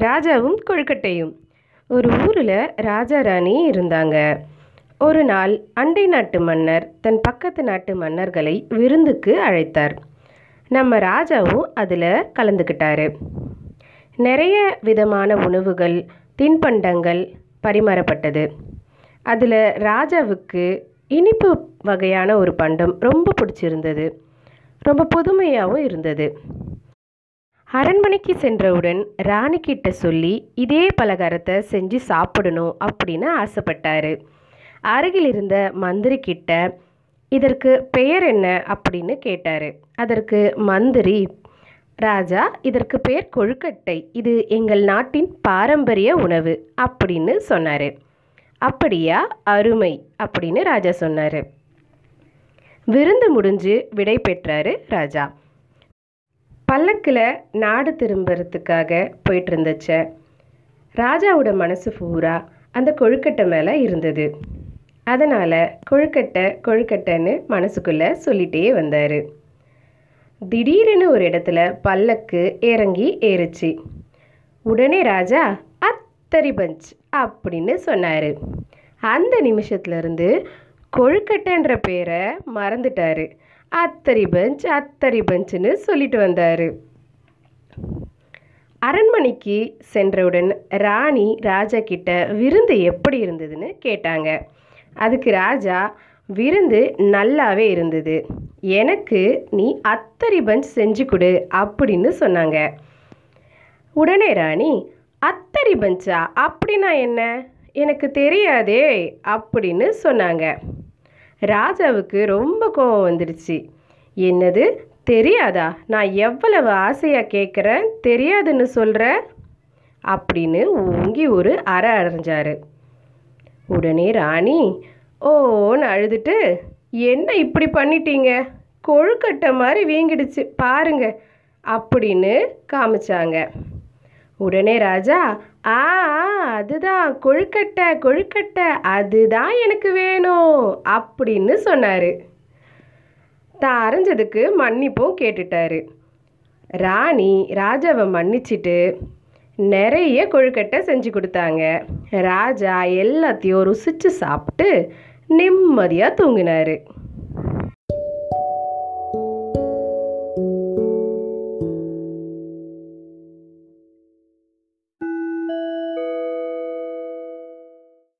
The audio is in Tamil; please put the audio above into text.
ராஜாவும் கொழுக்கட்டையும். ஒரு ஊரில் ராஜா ராணி இருந்தாங்க. ஒரு நாள் அண்டை நாட்டு மன்னர் தன் பக்கத்து நாட்டு மன்னர்களை விருந்துக்கு அழைத்தார். நம்ம ராஜாவும் அதில் கலந்துக்கிட்டாரு நிறைய விதமான உணவுகள் தின்பண்டங்கள் பரிமாறப்பட்டது. அதில் ராஜாவுக்கு இனிப்பு வகையான ஒரு பண்டம் ரொம்ப பிடிச்சிருந்தது. ரொம்ப புதுமையாகவும் இருந்தது. அரண்மனைக்கு சென்றவுடன் ராணி கிட்ட சொல்லி இதே பலகாரத்தை செஞ்சு சாப்பிடணும் அப்படின்னு ஆசைப்பட்டாரு. அருகில் இருந்த மந்திரி கிட்ட இதற்கு பெயர் என்ன? அப்படின்னு கேட்டாரு. அதற்கு மந்திரி ராஜா இதற்கு பெயர் கொழுக்கட்டை. இது எங்கள் நாட்டின் பாரம்பரிய உணவு அப்படின்னு சொன்னார். அப்படியா? அருமை அப்படின்னு ராஜா சொன்னார். விருந்து முடிஞ்சு விடை பெற்றாரு ராஜா. பல்லக்கில் நாடு திரும்புறதுக்காக போயிட்டு இருந்துச்ச ராஜாவோட மனசு பூரா அந்த கொழுக்கட்டை மேலே இருந்தது. அதனால் கொழுக்கட்டை கொழுக்கட்டைன்னு மனசுக்குள்ளே சொல்லிட்டே வந்தார். திடீர்னு ஒரு இடத்துல பல்லக்கு இறங்கி ஏறுச்சு. உடனே ராஜா அத்தரி பஞ்ச் அப்படின்னு சொன்னார். அந்த நிமிஷத்துலேருந்து கொழுக்கட்டைன்ற பேரை மறந்துட்டாரு. அத்தரி பஞ்ச் அத்தரி பெஞ்சுன்னு சொல்லிட்டு வந்தார். அரண்மனைக்கு சென்றவுடன் ராணி ராஜா கிட்ட விருந்து எப்படி இருந்ததுன்னு கேட்டாங்க. அதுக்கு ராஜா விருந்து நல்லாவே இருந்தது. எனக்கு நீ அத்தரி பஞ்ச் செஞ்சு கொடு அப்படின்னு சொன்னாங்க. உடனே ராணி அத்தரி பஞ்சா அப்படின்னா என்ன? எனக்கு தெரியாதே அப்படின்னு சொன்னாங்க. ராஜாவுக்கு ரொம்ப கோபம் வந்துடுச்சு என்னது? தெரியாதா? நான் எவ்வளவு ஆசையாக கேட்குறேன் தெரியாதுன்னு சொல்கிற அப்படின்னு ஓங்கி ஒரு அறை அடைஞ்சாரு. உடனே ராணி ஓன்னு அழுதுட்டு என்ன இப்படி பண்ணிட்டீங்க? கொழுக்கட்டை மாதிரி வீங்கிடுச்சு பாருங்க அப்படின்னு காமிச்சாங்க. உடனே ராஜா ஆ அதுதான் கொழுக்கட்டை கொழுக்கட்டை அதுதான் எனக்கு வேணும் அப்படின்னு சொன்னார். தான் அரைஞ்சதுக்கு மன்னிப்பும் கேட்டுட்டாரு. ராணி ராஜாவை மன்னிச்சிட்டு நிறைய கொழுக்கட்டை செஞ்சு கொடுத்தாங்க. ராஜா எல்லாத்தையும் ருசிச்சு சாப்பிட்டு நிம்மதியாக தூங்கினாரு.